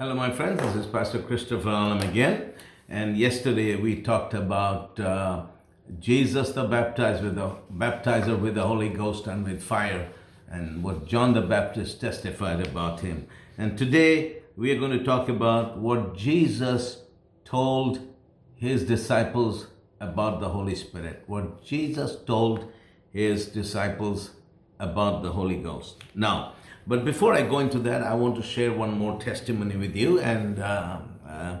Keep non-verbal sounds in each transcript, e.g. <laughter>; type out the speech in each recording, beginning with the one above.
Hello, my friends. This is Pastor Christopher Alam again. And yesterday we talked about uh, Jesus, the baptized with the baptizer with the Holy Ghost and with fire, and what John the Baptist testified about him. And today we are going to talk about what Jesus told his disciples about the Holy Spirit. What Jesus told his disciples about the Holy Ghost. Now, but before I go into that, I want to share one more testimony with you and uh, uh,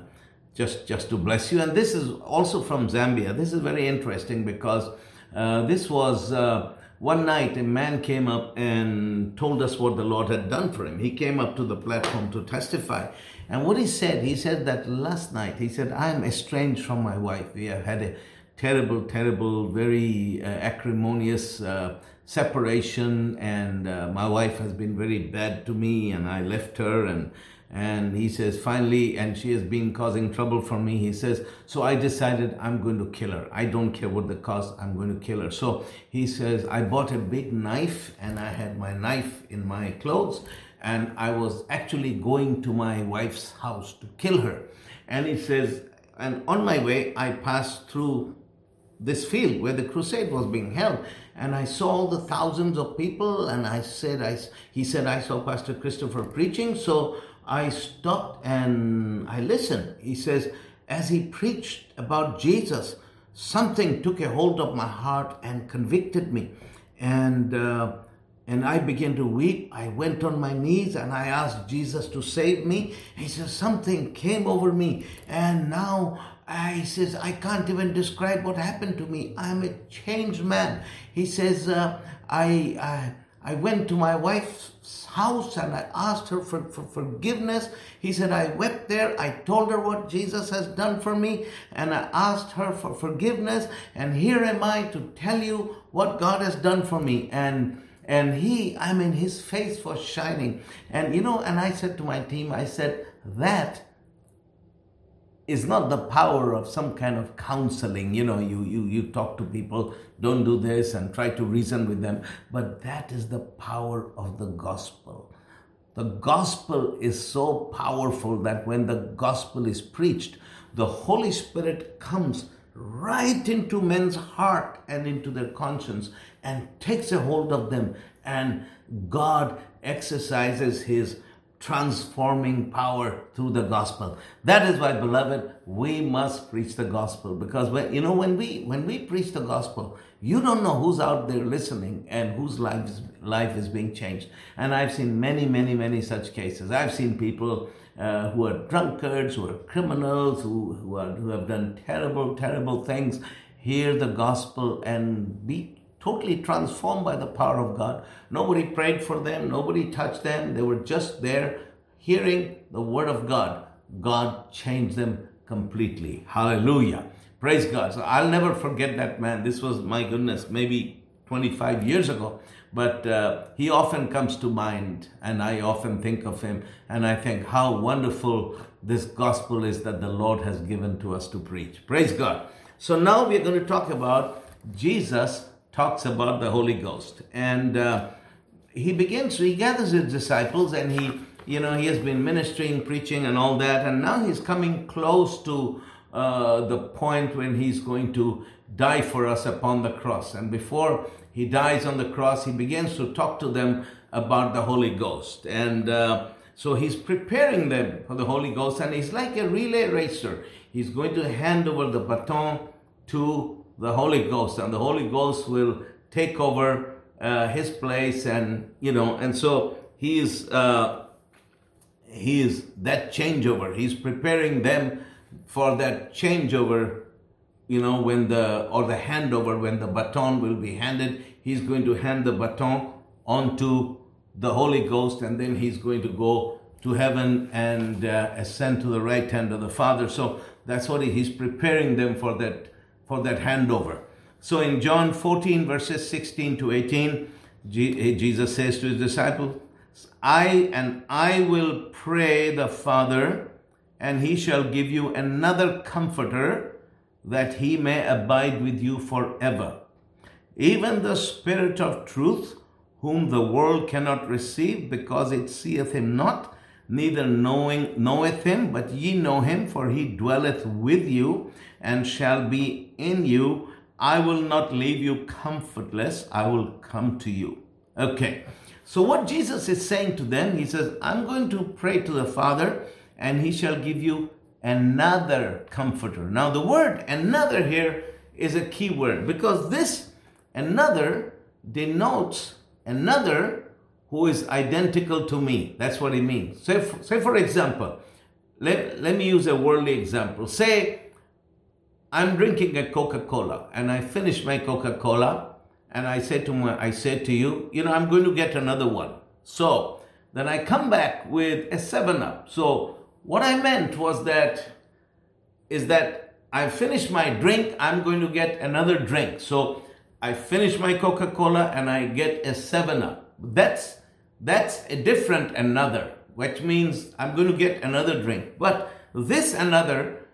just, just to bless you. And this is also from Zambia. This is very interesting because uh, this was uh, one night a man came up and told us what the Lord had done for him. He came up to the platform to testify. And what he said, he said that last night, he said, I am estranged from my wife. We have had a terrible, terrible, very uh, acrimonious uh, separation, and uh, my wife has been very bad to me, and I left her, and and he says finally, and she has been causing trouble for me. He says, so I decided I'm going to kill her. I don't care what the cost. I'm going to kill her. So he says I bought a big knife, and I had my knife in my clothes, and I was actually going to my wife's house to kill her. And he says, and on my way, I passed through this field where the crusade was being held. And i saw all the thousands of people and i said i he said i saw pastor christopher preaching. So i stopped and i listened. He says as he preached about jesus something took a hold of my heart and convicted me. And uh, and I began to weep. I went on my knees and I asked Jesus to save me. He says, Something came over me, and now I, he says, I can't even describe what happened to me. I'm a changed man. He says, uh, I, I, I went to my wife's house and I asked her for, for forgiveness. He said, I wept there. I told her what Jesus has done for me and I asked her for forgiveness. And here am I to tell you what God has done for me. And and he, I mean, his face was shining. And you know, and I said to my team, I said, that is not the power of some kind of counseling. You know, you, you, you talk to people, don't do this, and try to reason with them. But that is the power of the gospel. The gospel is so powerful that when the gospel is preached, the Holy Spirit comes right into men's heart and into their conscience and takes a hold of them, and God exercises His transforming power through the gospel. That is why beloved we must preach the gospel. Because when, you know when we when we preach the gospel you don't know who's out there listening and whose life is, life is being changed. And i've seen many many many such cases. I've seen people uh, who are drunkards who are criminals who, who, are, who have done terrible terrible things hear the gospel and be totally transformed by the power of God. Nobody prayed for them, nobody touched them. They were just there hearing the word of God. God changed them completely. Hallelujah. Praise God. So I'll never forget that man. This was, my goodness, maybe 25 years ago. But uh, he often comes to mind, and I often think of him, and I think how wonderful this gospel is that the Lord has given to us to preach. Praise God. So now we're going to talk about Jesus talks about the Holy Ghost. And uh, he begins, he gathers his disciples and he, you know, he has been ministering, preaching, and all that. And now he's coming close to uh, the point when he's going to die for us upon the cross. And before he dies on the cross, he begins to talk to them about the Holy Ghost. And uh, so he's preparing them for the Holy Ghost, and he's like a relay racer. He's going to hand over the baton to the Holy Ghost, and the Holy Ghost will take over uh, his place, and you know, and so he is uh, he is that changeover. He's preparing them for that changeover. You know, when the or the handover when the baton will be handed, he's going to hand the baton onto the Holy Ghost, and then he's going to go to heaven and uh, ascend to the right hand of the Father. So that's what he, he's preparing them for that for that handover. So in John 14, verses 16 to 18, eh, Jesus says to his disciples, I and I will pray the Father, and he shall give you another comforter, that he may abide with you forever. Even the Spirit of truth, whom the world cannot receive because it seeth him not, neither knowing knoweth him, but ye know him, for he dwelleth with you and shall be in you. I will not leave you comfortless, I will come to you. Okay. So what Jesus is saying to them, he says, I'm going to pray to the Father, and he shall give you another comforter. Now the word another here is a key word because this another denotes another who is identical to me. That's what it means. Say, say for example, let, let me use a worldly example. Say I'm drinking a Coca-Cola and I finish my Coca-Cola and I say to my, I say to you, you know, I'm going to get another one. So then I come back with a seven up. So what I meant was that is that I finish my drink, I'm going to get another drink. So I finish my Coca-Cola and I get a seven up. That's that's a different another, which means I'm going to get another drink. But this another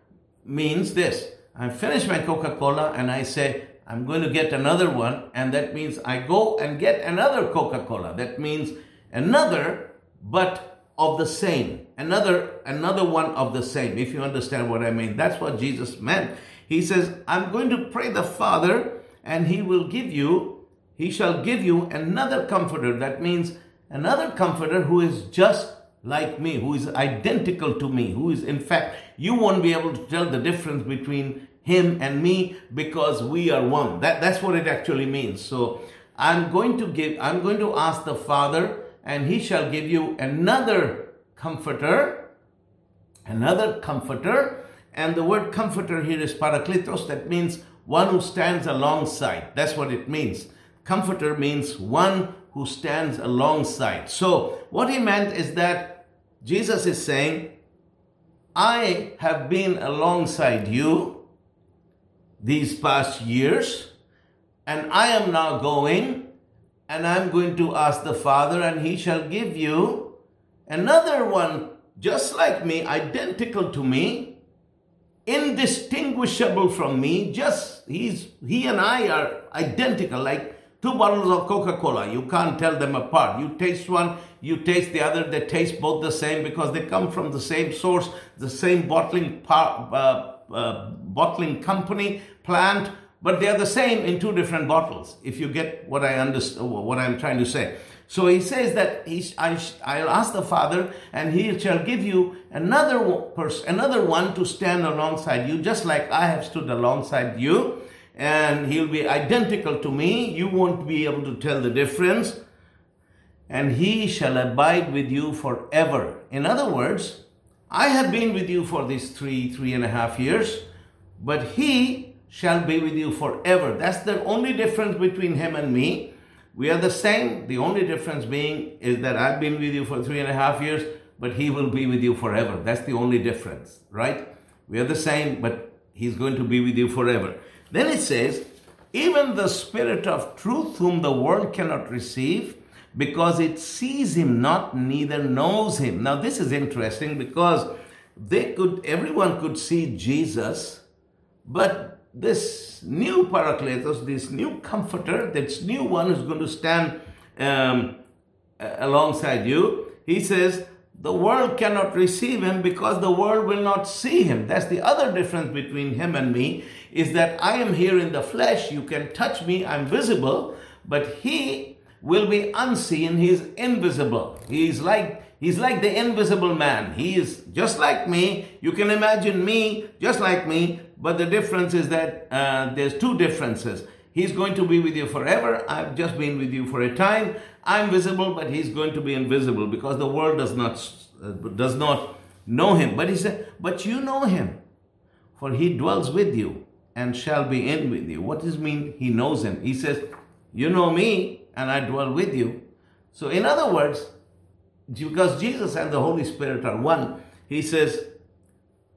means this. I finish my Coca-Cola and I say, I'm going to get another one. And that means I go and get another Coca-Cola. That means another, but of the same. Another, another one of the same, if you understand what I mean. That's what Jesus meant. He says, I'm going to pray the Father and he will give you, he shall give you another comforter. That means another comforter who is just like me, who is identical to me, who is, in fact, you won't be able to tell the difference between him and me because we are one. That, that's what it actually means. So I'm going to give, I'm going to ask the Father, and he shall give you another comforter, another comforter. And the word comforter here is parakletos, that means one who stands alongside. That's what it means. Comforter means one who stands alongside. So, what he meant is that Jesus is saying, I have been alongside you these past years, and I am now going, and I'm going to ask the Father, and He shall give you another one just like me, identical to me, indistinguishable from me. Just he's he and I are identical, like two bottles of Coca-Cola. You can't tell them apart. You taste one, you taste the other. They taste both the same because they come from the same source, the same bottling par, uh, uh, bottling company plant, but they are the same in two different bottles. If you get what I understand, what I'm trying to say. So he says that he, I, I'll ask the Father, and he shall give you another person, another one to stand alongside you, just like I have stood alongside you and he'll be identical to me. You won't be able to tell the difference. And he shall abide with you forever. In other words, I have been with you for these three, three and a half years, but he shall be with you forever. That's the only difference between him and me. We are the same. The only difference being is that I've been with you for three and a half years, but he will be with you forever. That's the only difference, right? We are the same, but he's going to be with you forever. Then it says, even the Spirit of truth, whom the world cannot receive, because it sees him not, neither knows him. Now, this is interesting because they could, everyone could see Jesus, but this new Paracletos, this new comforter, this new one who's going to stand um, alongside you, he says, the world cannot receive him because the world will not see him. That's the other difference between him and me is that I am here in the flesh. You can touch me. I'm visible, but he will be unseen. He's invisible. He's like He's like the invisible man. He is just like me. You can imagine me just like me, but the difference is that uh, there's two differences. He's going to be with you forever. I've just been with you for a time. I'm visible, but he's going to be invisible because the world does not uh, does not know him. But he said, "But you know him, for he dwells with you and shall be in with you." What does mean? He knows him. He says, "You know me, and I dwell with you." So, in other words, because Jesus and the Holy Spirit are one, he says,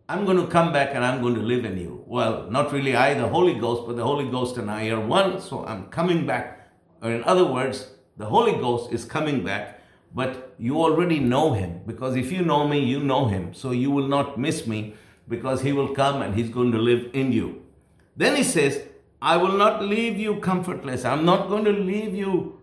I'm going to come back and I'm going to live in you. Well, not really I, the Holy Ghost, but the Holy Ghost and I are one, so I'm coming back. Or in other words, the Holy Ghost is coming back, but you already know him because if you know me, you know him. So you will not miss me because he will come and he's going to live in you. Then he says, I will not leave you comfortless. I'm not going to leave you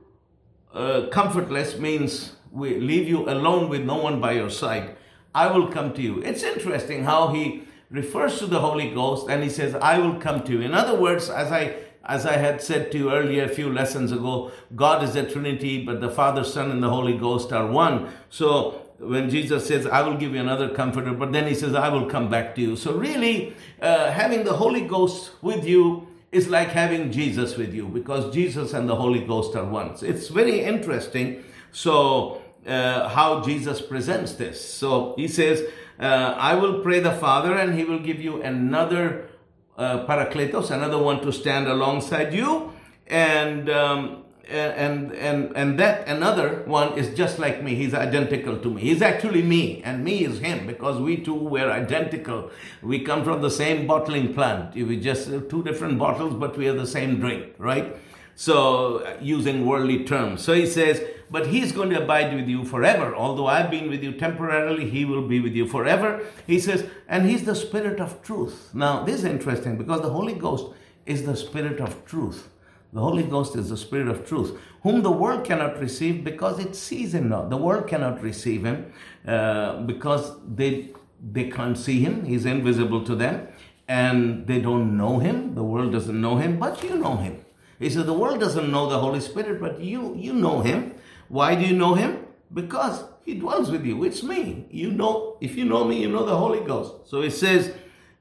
uh, comfortless, means we leave you alone with no one by your side, I will come to you. It's interesting how he refers to the Holy Ghost and he says, I will come to you. In other words, as I as I had said to you earlier a few lessons ago, God is a Trinity, but the Father, Son, and the Holy Ghost are one. So when Jesus says, I will give you another comforter, but then he says, I will come back to you. So really, uh, having the Holy Ghost with you is like having Jesus with you because Jesus and the Holy Ghost are one. It's very interesting. So, uh, how Jesus presents this. So he says, uh, I will pray the Father, and he will give you another uh, Parakletos, another one to stand alongside you, and um, and and and that another one is just like me. He's identical to me. He's actually me and me is him because we two were identical. We come from the same bottling plant. We just two different bottles but we are the same drink right? So using worldly terms. So he says but he's going to abide with you forever although i've been with you temporarily he will be with you forever he says and he's the spirit of truth now this is interesting because the holy ghost is the spirit of truth the Holy Ghost is the Spirit of truth, whom the world cannot receive because it sees him not. The world cannot receive him uh, because they they can't see him. He's invisible to them, and they don't know him. The world doesn't know him, but you know him. He said, the world doesn't know the Holy Spirit, but you you know him. Why do you know him? Because he dwells with you. It's me. You know, if you know me, you know the Holy Ghost. So it says,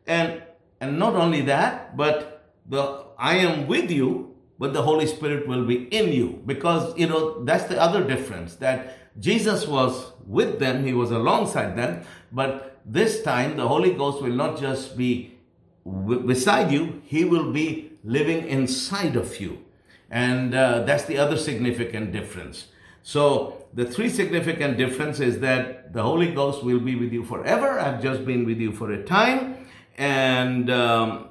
and and not only that, but the I am with you but the Holy Spirit will be in you. Because, you know, that's the other difference that Jesus was with them, he was alongside them, but this time the Holy Ghost will not just be beside you, he will be living inside of you. And uh, that's the other significant difference. So, the three significant differences that the Holy Ghost will be with you forever. I've just been with you for a time. And um,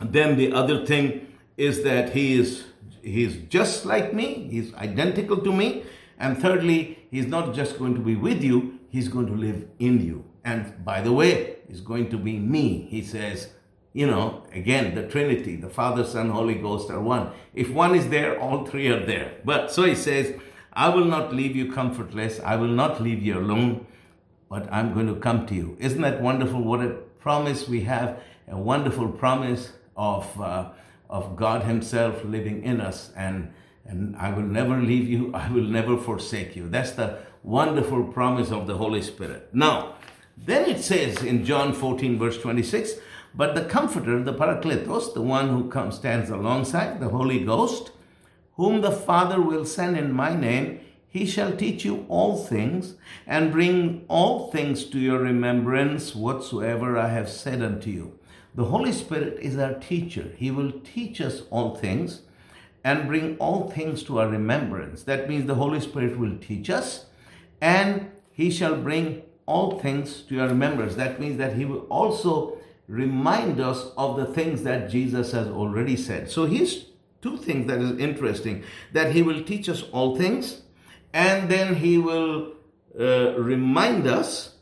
then the other thing is that he is he's just like me, he's identical to me. And thirdly, he's not just going to be with you, he's going to live in you. And by the way, he's going to be me. He says, you know, again, the Trinity, the Father, Son, Holy Ghost are one. If one is there, all three are there. But so he says, I will not leave you comfortless. I will not leave you alone, but I'm going to come to you. Isn't that wonderful? What a promise we have, a wonderful promise of. Uh, of God Himself living in us. And, and I will never leave you, I will never forsake you. That's the wonderful promise of the Holy Spirit. Now, then it says in John 14, verse 26, but the Comforter, the Parakletos, the one who comes, stands alongside, the Holy Ghost, whom the Father will send in my name, he shall teach you all things and bring all things to your remembrance whatsoever I have said unto you. The Holy Spirit is our teacher. He will teach us all things and bring all things to our remembrance. That means the Holy Spirit will teach us and He shall bring all things to your remembrance. That means that He will also remind us of the things that Jesus has already said. So here's two things that is interesting that He will teach us all things and then He will uh, remind us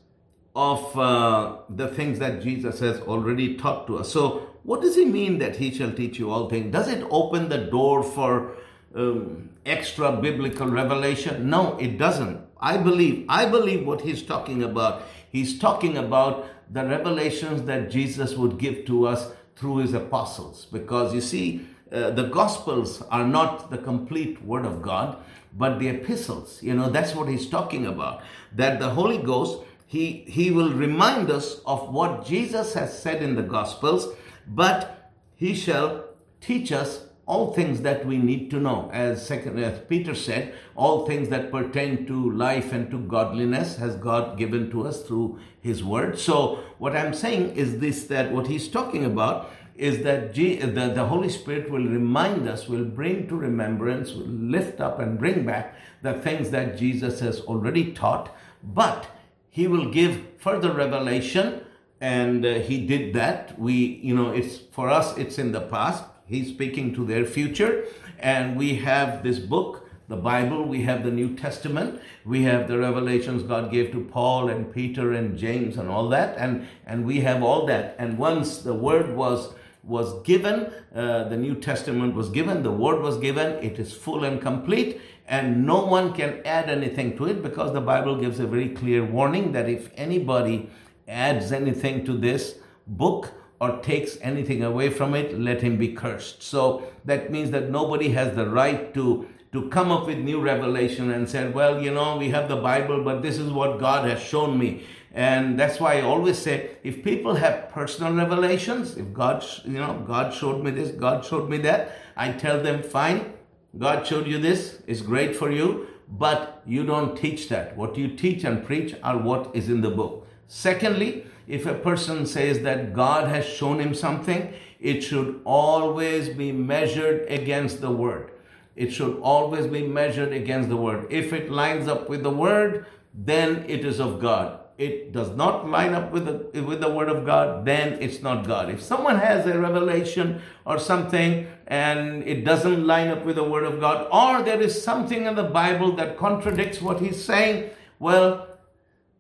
of uh, the things that Jesus has already taught to us. So, what does he mean that he shall teach you all things? Does it open the door for um, extra biblical revelation? No, it doesn't. I believe, I believe what he's talking about. He's talking about the revelations that Jesus would give to us through his apostles. Because you see, uh, the gospels are not the complete word of God, but the epistles. You know, that's what he's talking about. That the Holy Ghost he, he will remind us of what Jesus has said in the Gospels, but he shall teach us all things that we need to know. As, second, as Peter said, all things that pertain to life and to godliness has God given to us through his word. So what I'm saying is this, that what he's talking about is that the, the Holy Spirit will remind us, will bring to remembrance, will lift up and bring back the things that Jesus has already taught. But he will give further revelation and uh, he did that. We you know it's for us it's in the past. He's speaking to their future. And we have this book the bible. We have the new testament. We have the revelations god gave to paul and peter and james and all that. And and we have all that. And once the word was was given, uh, the New Testament was given, the Word was given, it is full and complete, and no one can add anything to it because the Bible gives a very clear warning that if anybody adds anything to this book or takes anything away from it, let him be cursed. So that means that nobody has the right to to come up with new revelation and said, well, you know, we have the Bible, but this is what God has shown me. And that's why I always say, if people have personal revelations, if God, you know, God showed me this, God showed me that, I tell them, fine, God showed you this, it's great for you, but you don't teach that. What you teach and preach are what is in the book. Secondly, if a person says that God has shown him something, it should always be measured against the word. It should always be measured against the word. If it lines up with the word, then it is of God. It does not line up with the, with the word of God, then it's not God. If someone has a revelation or something and it doesn't line up with the word of God, or there is something in the Bible that contradicts what he's saying, well,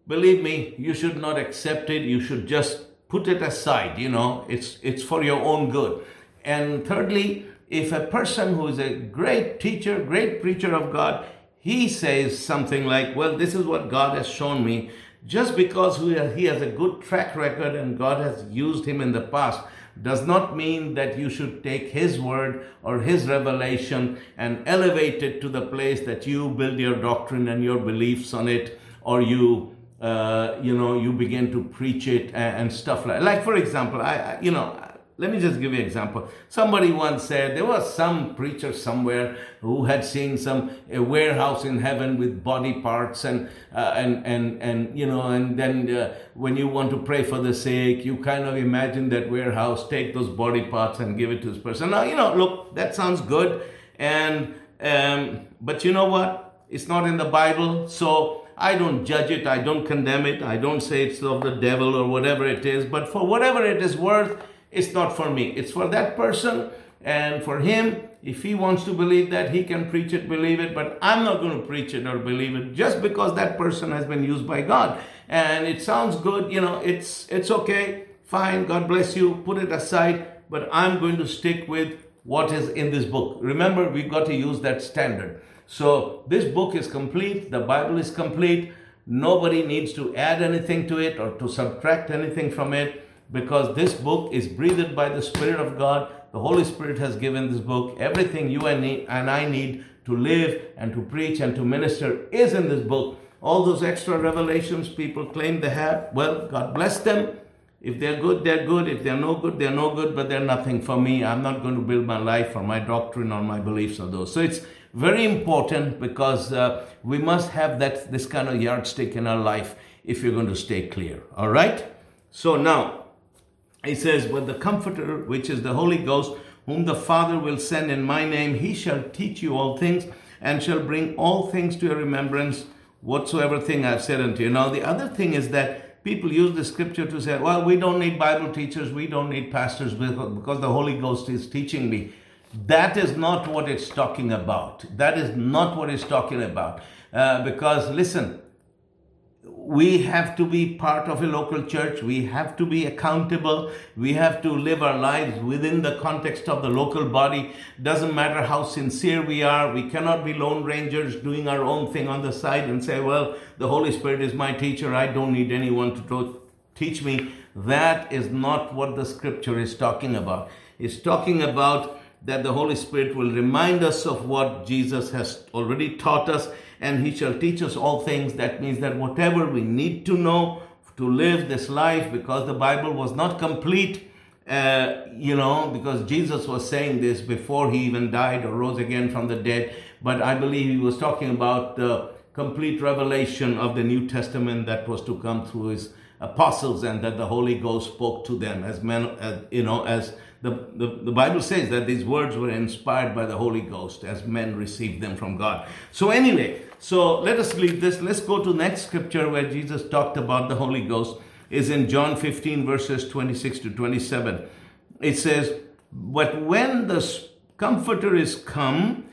believe me, you should not accept it. You should just put it aside. You know, it's, it's for your own good. And thirdly, if a person who is a great teacher, great preacher of God, he says something like, Well, this is what God has shown me, just because he has a good track record and God has used him in the past, does not mean that you should take his word or his revelation and elevate it to the place that you build your doctrine and your beliefs on it, or you uh, you know, you begin to preach it and, stuff like. Like for example, I, you know, let me just give you an example. Somebody once said there was some preacher somewhere who had seen some a warehouse in heaven with body parts and uh, and and and you know, and then uh, when you want to pray for the sick, you kind of imagine that warehouse, take those body parts and give it to this person. Now, you know, look, that sounds good, and um, but you know what? It's not in the Bible, so I don't judge it, I don't condemn it, I don't say it's of the devil or whatever it is, but for whatever it is worth, it's not for me. It's for that person and for him. If he wants to believe that, he can preach it, believe it, but I'm not going to preach it or believe it just because that person has been used by God. And it sounds good, you know, it's it's okay, fine, God bless you, put it aside, but I'm going to stick with what is in this book. Remember, we've got to use that standard. So this book is complete, the Bible is complete. Nobody needs to add anything to it or to subtract anything from it because this book is breathed by the Spirit of God. The Holy Spirit has given this book. Everything you and, and I need to live and to preach and to minister is in this book. All those extra revelations people claim they have, well, God bless them. If they're good, they're good. If they're no good, they're no good, but they're nothing for me. I'm not going to build my life or my doctrine or my beliefs on those. So it's very important because uh, we must have that this kind of yardstick in our life if you're going to stay clear. All right? So now it says, But the Comforter, which is the Holy Ghost, whom the Father will send in my name, he shall teach you all things and shall bring all things to your remembrance, whatsoever thing I've said unto you. Now, the other thing is that people use the scripture to say, well, we don't need Bible teachers, we don't need pastors because the Holy Ghost is teaching me. That is not what it's talking about. That is not what it's talking about. Uh, because listen, we have to be part of a local church. We have to be accountable. We have to live our lives within the context of the local body. Doesn't matter how sincere we are. We cannot be lone rangers doing our own thing on the side and say, well, the Holy Spirit is my teacher. I don't need anyone to teach me. That is not what the scripture is talking about. It's talking about that the Holy Spirit will remind us of what Jesus has already taught us, and He shall teach us all things. That means that whatever we need to know to live this life, because the Bible was not complete, uh, you know, because Jesus was saying this before He even died or rose again from the dead. But I believe He was talking about the complete revelation of the New Testament that was to come through His apostles and that the Holy Ghost spoke to them as men, you know, as the, the, the Bible says that these words were inspired by the Holy Ghost as men received them from God. So, anyway, so let us leave this. Let's go to next scripture where Jesus talked about the Holy Ghost is in John 15 verses 26 to 27. It says, But when the Comforter is come,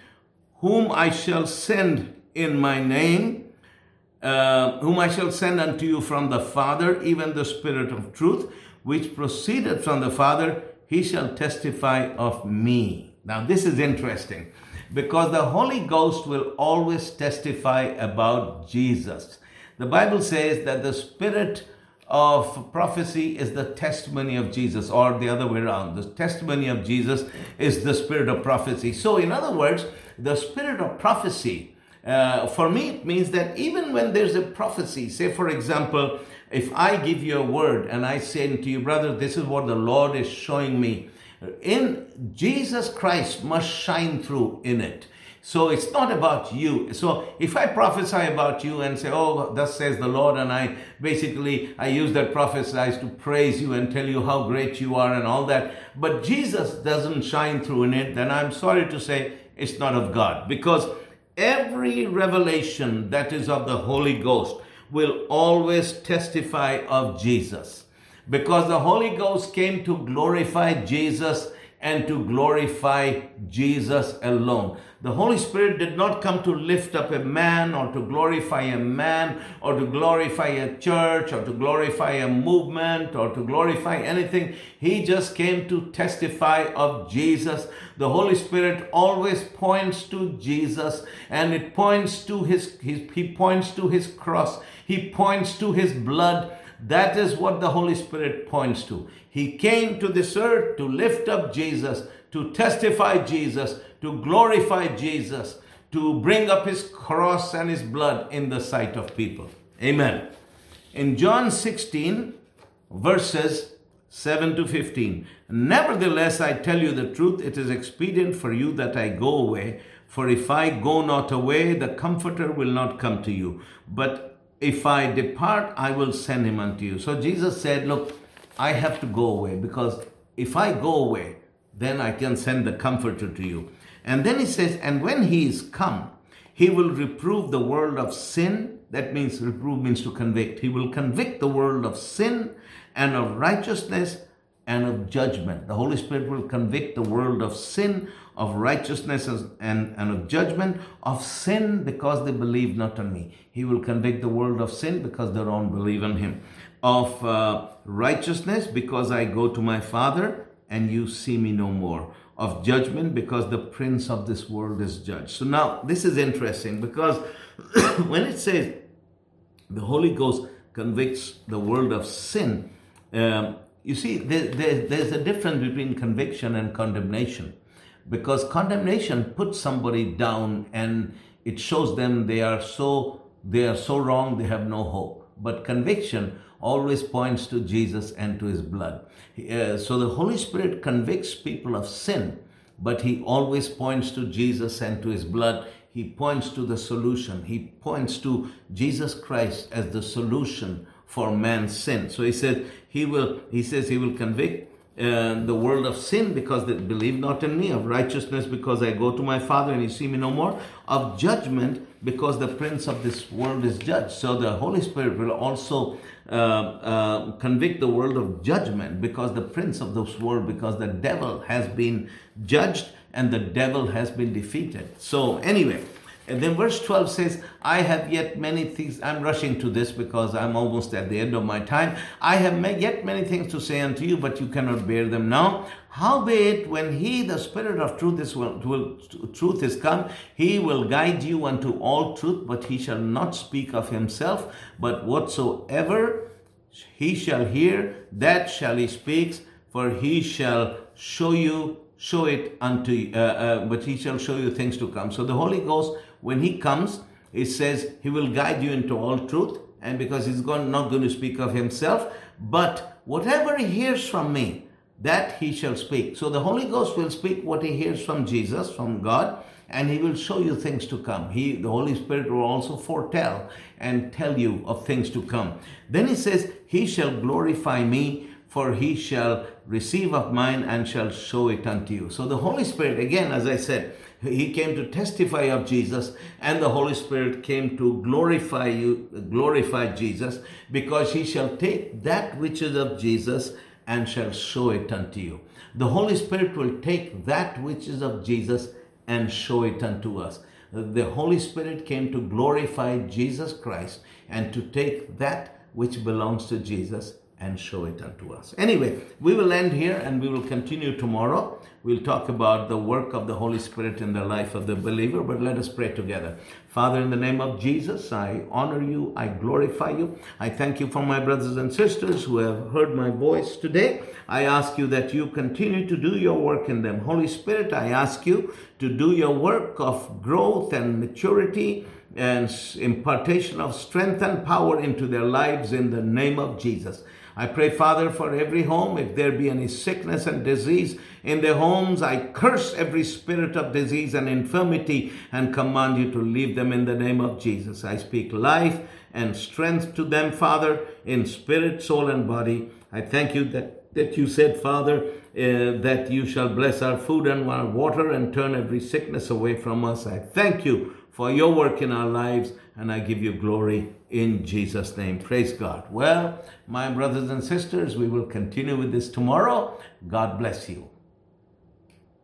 whom I shall send in my name, uh, whom I shall send unto you from the Father, even the Spirit of truth, which proceeded from the Father, he shall testify of me. Now, this is interesting because the Holy Ghost will always testify about Jesus. The Bible says that the Spirit of prophecy is the testimony of Jesus, or the other way around. The testimony of Jesus is the spirit of prophecy. So, in other words, the spirit of prophecy, uh, for me, it means that even when there's a prophecy, say, for example, if I give you a word and I say to you, brother, this is what the Lord is showing me, in Jesus Christ must shine through in it. So it's not about you. So if I prophesy about you and say, Oh, thus says the Lord, and I basically I use that prophesy to praise you and tell you how great you are and all that, but Jesus doesn't shine through in it, then I'm sorry to say it's not of God. Because every revelation that is of the Holy Ghost will always testify of Jesus. Because the Holy Ghost came to glorify Jesus and to glorify Jesus alone. The Holy Spirit did not come to lift up a man or to glorify a man or to glorify a church or to glorify a movement or to glorify anything. He just came to testify of Jesus. The Holy Spirit always points to Jesus and it points to his, his he points to his cross. He points to his blood. That is what the Holy Spirit points to. He came to this earth to lift up Jesus, to testify Jesus, to glorify Jesus, to bring up his cross and his blood in the sight of people. Amen. In John 16, verses 7 to 15, Nevertheless, I tell you the truth, it is expedient for you that I go away. For if I go not away, the Comforter will not come to you. But if I depart, I will send him unto you. So Jesus said, Look, I have to go away because if I go away, then I can send the Comforter to you. And then he says, and when he is come, he will reprove the world of sin. That means reprove means to convict. He will convict the world of sin and of righteousness and of judgment. The Holy Spirit will convict the world of sin, of righteousness and, and of judgment, of sin because they believe not on me. He will convict the world of sin because they don't believe on him. Of uh, righteousness because I go to my Father and you see me no more of judgment because the prince of this world is judged. So now this is interesting because <coughs> when it says the Holy Ghost convicts the world of sin, um, you see, there, there, there's a difference between conviction and condemnation because condemnation puts somebody down and it shows them they are so they are so wrong they have no hope but conviction always points to Jesus and to his blood. Uh, so the Holy Spirit convicts people of sin, but he always points to Jesus and to his blood. He points to the solution. He points to Jesus Christ as the solution for man's sin. So he said he will he says he will convict uh, the world of sin because they believe not in me, of righteousness because I go to my Father and you see me no more, of judgment because the prince of this world is judged. So the Holy Spirit will also uh, uh, convict the world of judgment because the prince of this world, because the devil has been judged and the devil has been defeated. So, anyway, and then verse 12 says, I have yet many things. I'm rushing to this because I'm almost at the end of my time. I have yet many things to say unto you, but you cannot bear them now. Howbeit, when he, the Spirit of truth, is will, will, truth is come, he will guide you unto all truth, but he shall not speak of himself, but whatsoever he shall hear, that shall he speak, for he shall show you show it unto uh, uh, but he shall show you things to come so the holy ghost when he comes, it says he will guide you into all truth. And because he's not going to speak of himself, but whatever he hears from me, that he shall speak. So the Holy Ghost will speak what he hears from Jesus, from God, and he will show you things to come. He, the Holy Spirit will also foretell and tell you of things to come. Then he says, He shall glorify me, for he shall receive of mine and shall show it unto you. So the Holy Spirit, again, as I said, he came to testify of Jesus, and the Holy Spirit came to glorify you, glorify Jesus, because he shall take that which is of Jesus and shall show it unto you. The Holy Spirit will take that which is of Jesus and show it unto us. The Holy Spirit came to glorify Jesus Christ and to take that which belongs to Jesus and show it unto us. Anyway, we will end here and we will continue tomorrow. We'll talk about the work of the Holy Spirit in the life of the believer, but let us pray together. Father, in the name of Jesus, I honor you, I glorify you. I thank you for my brothers and sisters who have heard my voice today. I ask you that you continue to do your work in them. Holy Spirit, I ask you to do your work of growth and maturity and impartation of strength and power into their lives in the name of Jesus. I pray, Father, for every home, if there be any sickness and disease in their homes, I curse every spirit of disease and infirmity and command you to leave them in the name of Jesus. I speak life and strength to them, Father, in spirit, soul, and body. I thank you that, that you said, Father, uh, that you shall bless our food and our water and turn every sickness away from us. I thank you for your work in our lives, and I give you glory in Jesus' name. Praise God. Well, my brothers and sisters, we will continue with this tomorrow. God bless you.